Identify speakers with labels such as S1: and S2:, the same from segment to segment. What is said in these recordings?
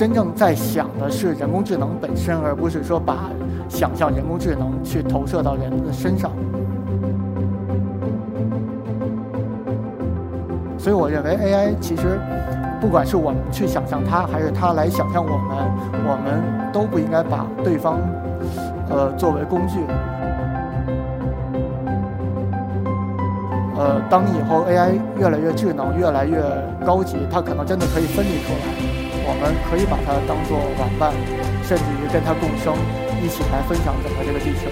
S1: 真正在想的是人工智能本身，而不是说把想象人工智能去投射到人的身上。所以我认为 AI 其实，不管是我们去想象它，还是它来想象我们，我们都不应该把对方，呃，作为工具。呃，当以后 AI 越来越智能、越来越高级，它可能真的可以分离出来，我们可以把它当做玩伴，甚至于跟它共生，一起来分享整个这个地球。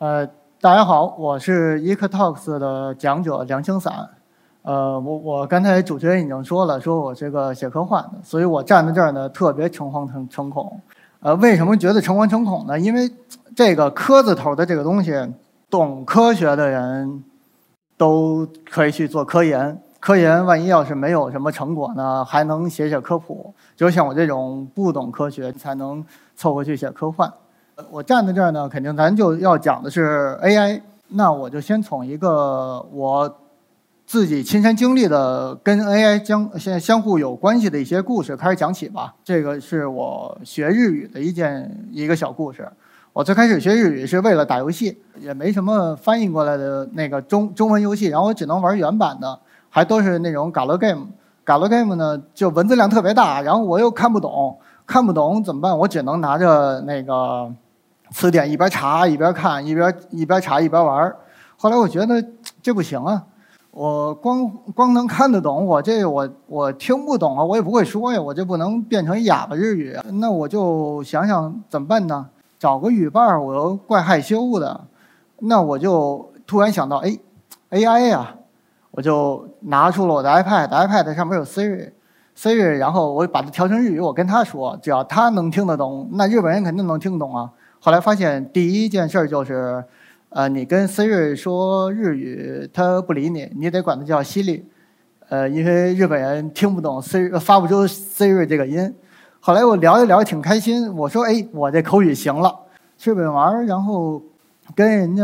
S1: 呃，大家好，我是 EcoTalks 的讲者梁清散。呃，我我刚才主持人已经说了，说我是个写科幻的，所以我站在这儿呢，特别诚惶诚诚恐。呃，为什么觉得诚惶诚恐呢？因为这个科字头的这个东西，懂科学的人都可以去做科研，科研万一要是没有什么成果呢，还能写写科普。就像我这种不懂科学，才能凑合去写科幻。我站在这儿呢，肯定咱就要讲的是 AI，那我就先从一个我。自己亲身经历的跟 AI 相相相互有关系的一些故事开始讲起吧。这个是我学日语的一件一个小故事。我最开始学日语是为了打游戏，也没什么翻译过来的那个中中文游戏，然后我只能玩原版的，还都是那种 galgame。galgame 呢，就文字量特别大，然后我又看不懂，看不懂怎么办？我只能拿着那个词典一边查一边看，一边一边查一边玩。后来我觉得这不行啊。我光光能看得懂，我这我我听不懂啊，我也不会说呀，我这不能变成哑巴日语。那我就想想怎么办呢？找个语伴儿，我又怪害羞的。那我就突然想到，哎，AI 呀，我就拿出了我的 iPad，iPad 上面有 Siri，Siri，然后我把它调成日语，我跟他说，只要他能听得懂，那日本人肯定能听懂啊。后来发现第一件事就是。呃，你跟 Siri 说日语，他不理你，你得管他叫西利，呃，因为日本人听不懂 Siri，发不出 Siri 这个音。后来我聊一聊，挺开心。我说，哎，我这口语行了，去日本玩，然后跟人家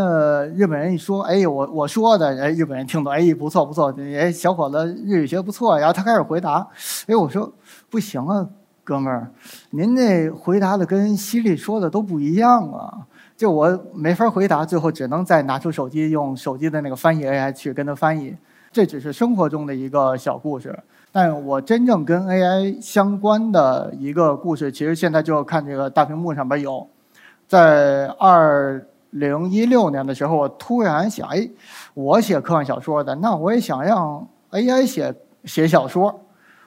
S1: 日本人一说，哎，我我说的，哎，日本人听懂，哎，不错不错，哎，小伙子日语学不错。然后他开始回答，哎，我说不行啊，哥们儿，您这回答的跟西里说的都不一样啊。就我没法回答，最后只能再拿出手机，用手机的那个翻译 AI 去跟他翻译。这只是生活中的一个小故事，但我真正跟 AI 相关的一个故事，其实现在就看这个大屏幕上边有。在二零一六年的时候，我突然想，哎，我写科幻小说的，那我也想让 AI 写写小说。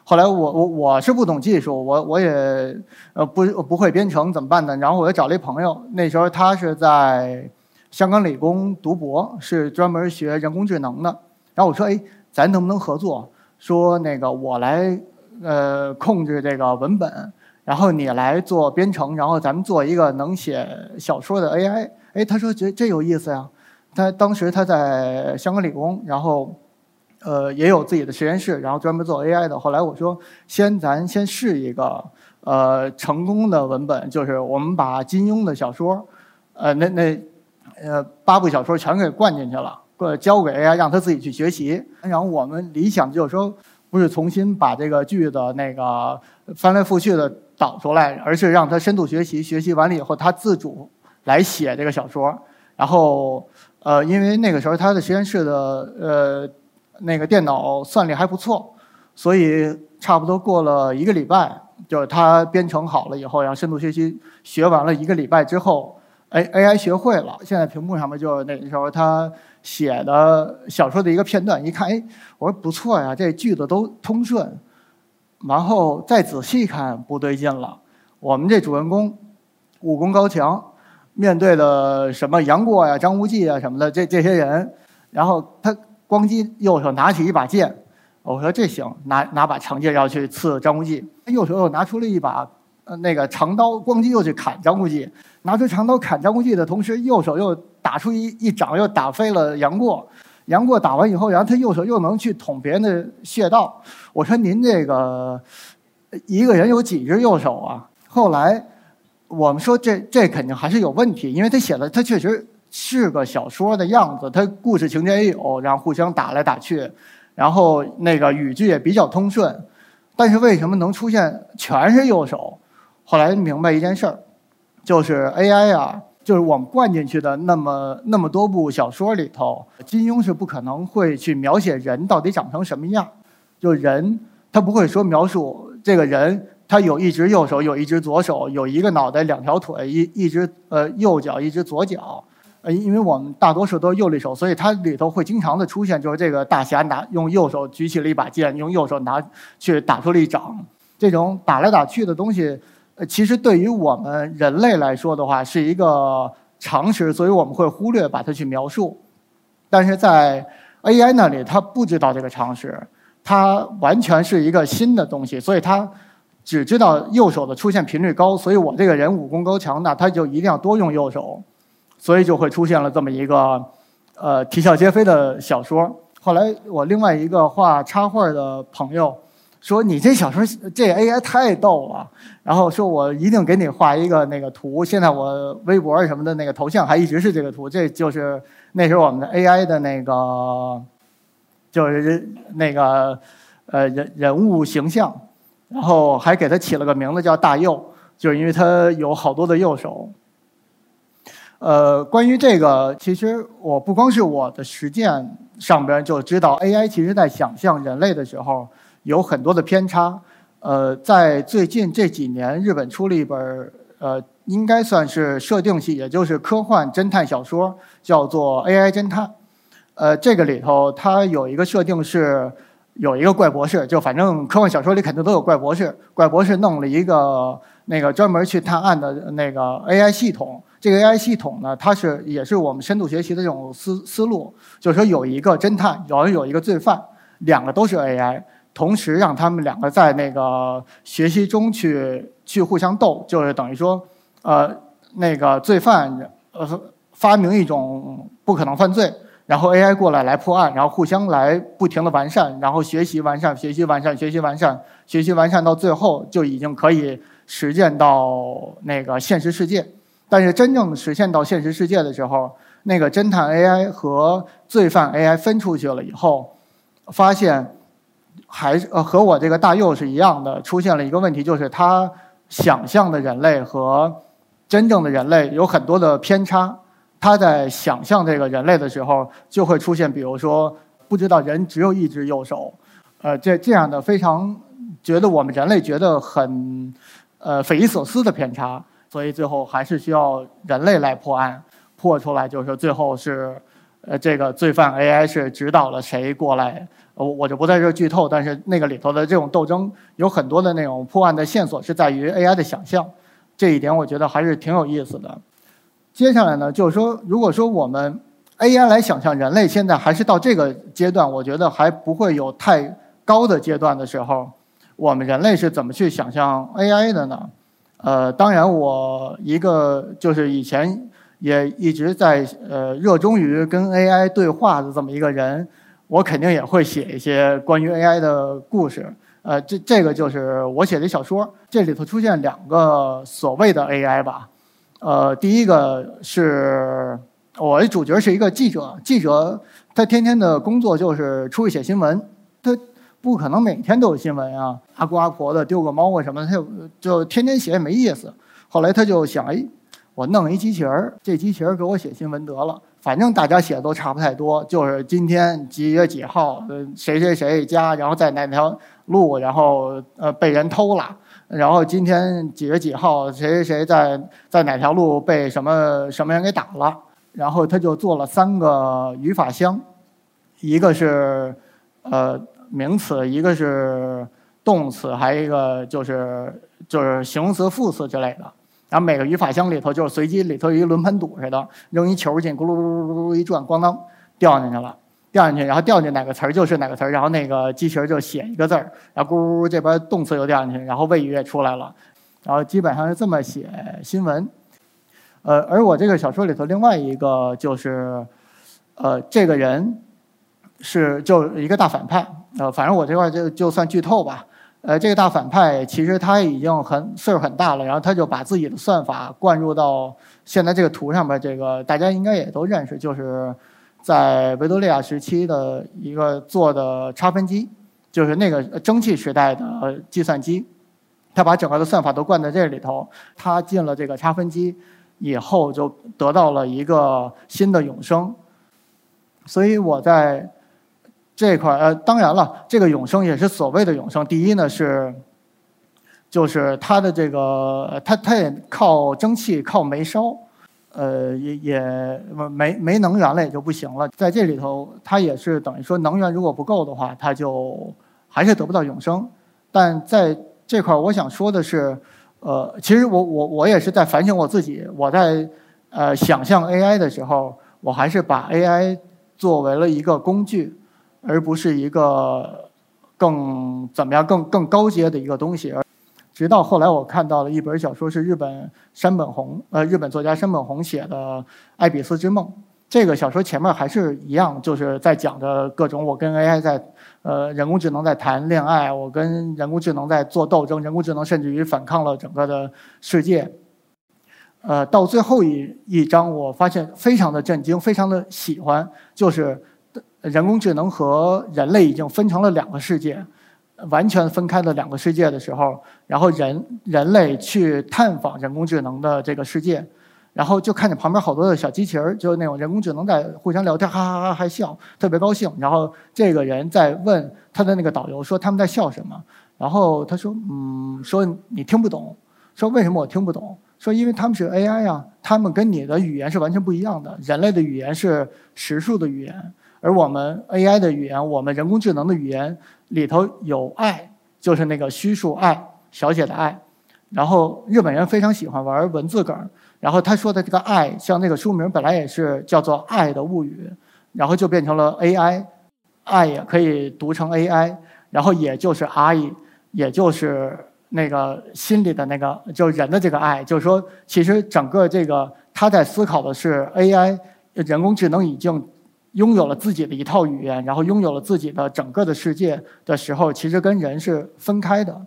S1: 后来我我我是不懂技术，我我也呃不不会编程，怎么办呢？然后我又找了一朋友，那时候他是在香港理工读博，是专门学人工智能的。然后我说，哎，咱能不能合作？说那个我来呃控制这个文本，然后你来做编程，然后咱们做一个能写小说的 AI。哎，他说这这有意思呀。他当时他在香港理工，然后。呃，也有自己的实验室，然后专门做 AI 的。后来我说，先咱先试一个，呃，成功的文本，就是我们把金庸的小说，呃，那那，呃，八部小说全给灌进去了，过交给 AI，让他自己去学习。然后我们理想就是说，不是重新把这个句子那个翻来覆去的导出来，而是让他深度学习，学习完了以后，他自主来写这个小说。然后，呃，因为那个时候他的实验室的，呃。那个电脑算力还不错，所以差不多过了一个礼拜，就是他编程好了以后，然后深度学习学完了一个礼拜之后，哎，AI 学会了。现在屏幕上面就是那时候他写的小说的一个片段，一看，哎，我说不错呀，这句子都通顺。然后再仔细看，不对劲了。我们这主人公武功高强，面对的什么杨过呀、张无忌啊什么的这这些人，然后他。光机右手拿起一把剑，我说这行，拿拿把长剑要去刺张无忌。右手又拿出了一把呃那个长刀，咣叽又去砍张无忌。拿出长刀砍张无忌的同时，右手又打出一一掌，又打飞了杨过。杨过打完以后，然后他右手又能去捅别人的穴道。我说您这个一个人有几只右手啊？后来我们说这这肯定还是有问题，因为他写的他确实是个小说的样子，他故事情节也有，然后互相打来打去，然后那个语句也比较通顺，但是为什么能出现全是右手？后来明白一件事儿，就是 AI 啊，就是我们灌进去的那么那么多部小说里头，金庸是不可能会去描写人到底长成什么样，就人他不会说描述这个人。他有一只右手，有一只左手，有一个脑袋，两条腿，一一只呃右脚，一只左脚。呃，因为我们大多数都是右利手，所以它里头会经常的出现，就是这个大侠拿用右手举起了一把剑，用右手拿去打出了一掌。这种打来打去的东西，呃，其实对于我们人类来说的话，是一个常识，所以我们会忽略把它去描述。但是在 AI 那里，它不知道这个常识，它完全是一个新的东西，所以它。只知道右手的出现频率高，所以我这个人武功高强，那他就一定要多用右手，所以就会出现了这么一个，呃，啼笑皆非的小说。后来我另外一个画插画的朋友说：“你这小说这 AI 太逗了。”然后说我一定给你画一个那个图。现在我微博什么的那个头像还一直是这个图，这就是那时候我们的 AI 的那个，就是那个呃人人物形象。然后还给他起了个名字叫大右，就是因为他有好多的右手。呃，关于这个，其实我不光是我的实践上边就知道，AI 其实在想象人类的时候有很多的偏差。呃，在最近这几年，日本出了一本呃，应该算是设定系，也就是科幻侦探小说，叫做《AI 侦探》。呃，这个里头它有一个设定是。有一个怪博士，就反正科幻小说里肯定都有怪博士。怪博士弄了一个那个专门去探案的那个 AI 系统。这个 AI 系统呢，它是也是我们深度学习的这种思思路，就是说有一个侦探，然后有一个罪犯，两个都是 AI，同时让他们两个在那个学习中去去互相斗，就是等于说，呃，那个罪犯呃发明一种不可能犯罪。然后 AI 过来来破案，然后互相来不停的完善，然后学习完善，学习完善，学习完善，学习完善到最后就已经可以实践到那个现实世界。但是真正实现到现实世界的时候，那个侦探 AI 和罪犯 AI 分出去了以后，发现还是呃和我这个大右是一样的，出现了一个问题，就是他想象的人类和真正的人类有很多的偏差。他在想象这个人类的时候，就会出现，比如说不知道人只有一只右手，呃，这这样的非常觉得我们人类觉得很呃匪夷所思的偏差，所以最后还是需要人类来破案，破出来就是最后是呃这个罪犯 AI 是指导了谁过来，我我就不在这剧透，但是那个里头的这种斗争有很多的那种破案的线索是在于 AI 的想象，这一点我觉得还是挺有意思的。接下来呢，就是说，如果说我们 AI 来想象人类，现在还是到这个阶段，我觉得还不会有太高的阶段的时候，我们人类是怎么去想象 AI 的呢？呃，当然，我一个就是以前也一直在呃热衷于跟 AI 对话的这么一个人，我肯定也会写一些关于 AI 的故事。呃，这这个就是我写的小说，这里头出现两个所谓的 AI 吧。呃，第一个是我的主角是一个记者，记者他天天的工作就是出去写新闻，他不可能每天都有新闻啊，阿公阿婆的丢个猫啊什么，他就就天天写也没意思。后来他就想，哎，我弄一机器人，这机器人给我写新闻得了，反正大家写的都差不太多，就是今天几月几号，呃谁谁谁家，然后在哪条路，然后呃被人偷了。然后今天几月几号，谁谁谁在在哪条路被什么什么人给打了？然后他就做了三个语法箱，一个是呃名词，一个是动词，还有一个就是就是形容词、副词之类的。然后每个语法箱里头就是随机里头有一轮盘赌似的，扔一球进，咕噜咕噜咕噜一转，咣当掉进去了。掉进去，然后掉进哪个词儿就是哪个词儿，然后那个机器人就写一个字儿，然后咕噜噜这边动词又掉进去，然后谓语也出来了，然后基本上是这么写新闻。呃，而我这个小说里头另外一个就是，呃，这个人是就一个大反派，呃，反正我这块就就算剧透吧。呃，这个大反派其实他已经很岁数很大了，然后他就把自己的算法灌入到现在这个图上面，这个大家应该也都认识，就是在维多利亚时期的一个做的差分机，就是那个蒸汽时代的计算机，他把整个的算法都灌在这里头，他进了这个差分机以后，就得到了一个新的永生，所以我在。这块呃，当然了，这个永生也是所谓的永生。第一呢是，就是它的这个，它它也靠蒸汽，靠煤烧，呃，也也没没能源了也就不行了。在这里头，它也是等于说能源如果不够的话，它就还是得不到永生。但在这块我想说的是，呃，其实我我我也是在反省我自己。我在呃想象 AI 的时候，我还是把 AI 作为了一个工具。而不是一个更怎么样、更更高阶的一个东西。直到后来，我看到了一本小说，是日本山本弘呃日本作家山本弘写的《爱比斯之梦》。这个小说前面还是一样，就是在讲着各种我跟 AI 在呃人工智能在谈恋爱，我跟人工智能在做斗争，人工智能甚至于反抗了整个的世界。呃，到最后一一章，我发现非常的震惊，非常的喜欢，就是。人工智能和人类已经分成了两个世界，完全分开的两个世界的时候，然后人人类去探访人工智能的这个世界，然后就看见旁边好多的小机器人，就是那种人工智能在互相聊天，哈哈哈还笑，特别高兴。然后这个人在问他的那个导游说他们在笑什么，然后他说嗯，说你听不懂，说为什么我听不懂？说因为他们是 AI 啊，他们跟你的语言是完全不一样的，人类的语言是实数的语言。而我们 AI 的语言，我们人工智能的语言里头有爱，就是那个虚数爱，小写的爱。然后日本人非常喜欢玩文字梗，然后他说的这个爱，像那个书名本来也是叫做《爱的物语》，然后就变成了 AI，爱也可以读成 AI，然后也就是爱，也就是那个心里的那个，就是人的这个爱。就是说，其实整个这个他在思考的是 AI 人工智能已经。拥有了自己的一套语言，然后拥有了自己的整个的世界的时候，其实跟人是分开的，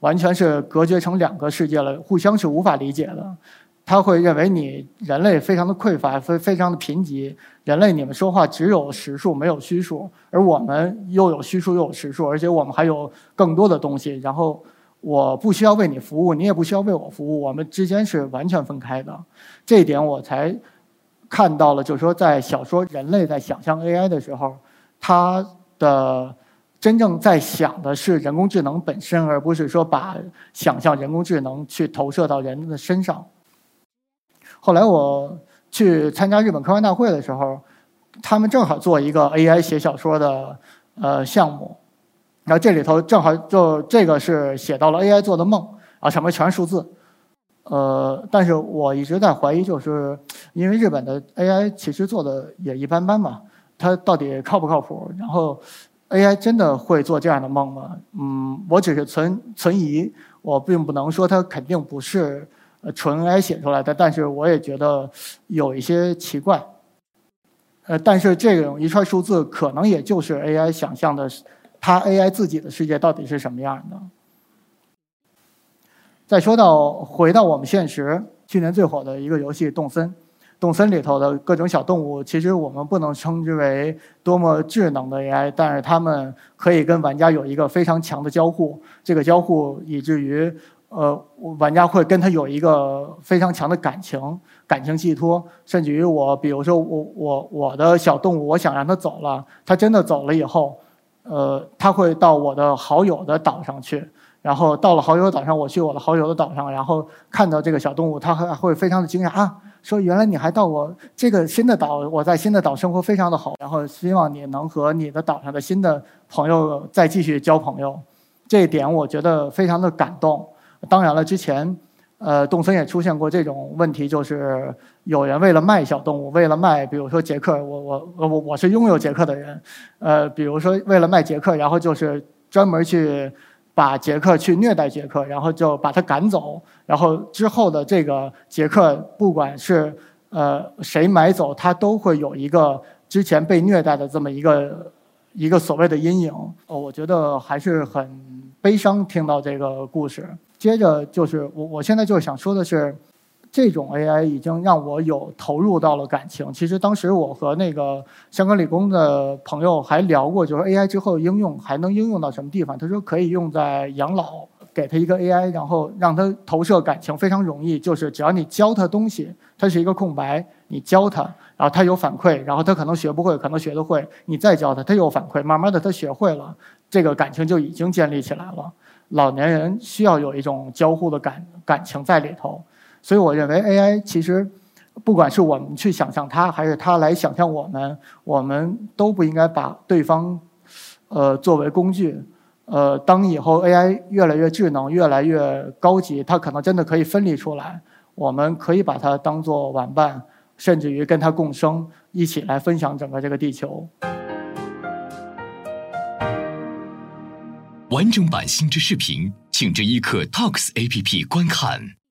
S1: 完全是隔绝成两个世界了，互相是无法理解的。他会认为你人类非常的匮乏，非非常的贫瘠。人类你们说话只有实数没有虚数，而我们又有虚数又有实数，而且我们还有更多的东西。然后我不需要为你服务，你也不需要为我服务，我们之间是完全分开的。这一点我才。看到了，就是说，在小说人类在想象 AI 的时候，他的真正在想的是人工智能本身，而不是说把想象人工智能去投射到人的身上。后来我去参加日本科幻大会的时候，他们正好做一个 AI 写小说的呃项目，然后这里头正好就这个是写到了 AI 做的梦啊，上面全是数字。呃，但是我一直在怀疑，就是因为日本的 AI 其实做的也一般般嘛，它到底靠不靠谱？然后 AI 真的会做这样的梦吗？嗯，我只是存存疑，我并不能说它肯定不是纯 AI 写出来的，但是我也觉得有一些奇怪。呃，但是这种一串数字可能也就是 AI 想象的，它 AI 自己的世界到底是什么样的？再说到回到我们现实，去年最火的一个游戏《动森》，《动森》里头的各种小动物，其实我们不能称之为多么智能的 AI，但是它们可以跟玩家有一个非常强的交互，这个交互以至于，呃，玩家会跟它有一个非常强的感情、感情寄托，甚至于我，比如说我我我的小动物，我想让它走了，它真的走了以后，呃，它会到我的好友的岛上去。然后到了好友岛上，我去我的好友的岛上，然后看到这个小动物，他还会非常的惊讶啊，说原来你还到我这个新的岛，我在新的岛生活非常的好，然后希望你能和你的岛上的新的朋友再继续交朋友，这一点我觉得非常的感动。当然了，之前呃，动森也出现过这种问题，就是有人为了卖小动物，为了卖，比如说杰克，我我我我是拥有杰克的人，呃，比如说为了卖杰克，然后就是专门去。把杰克去虐待杰克，然后就把他赶走，然后之后的这个杰克，不管是呃谁买走，他都会有一个之前被虐待的这么一个一个所谓的阴影。哦，我觉得还是很悲伤听到这个故事。接着就是我我现在就是想说的是，这种 AI 已经让我有投入到了感情。其实当时我和那个香港理工的朋友还聊过，就是 AI 之后应用还能应用到什么地方？他说可以用在养老，给他一个 AI，然后让他投射感情非常容易，就是只要你教他东西，它是一个空白，你教他，然后他有反馈，然后他可能学不会，可能学得会，你再教他，他有反馈，慢慢的他学会了，这个感情就已经建立起来了。老年人需要有一种交互的感感情在里头，所以我认为 AI 其实，不管是我们去想象它，还是它来想象我们，我们都不应该把对方，呃，作为工具。呃，当以后 AI 越来越智能、越来越高级，它可能真的可以分离出来，我们可以把它当做玩伴，甚至于跟它共生，一起来分享整个这个地球。
S2: 完整版星之视频，请至一刻 Talks APP 观看。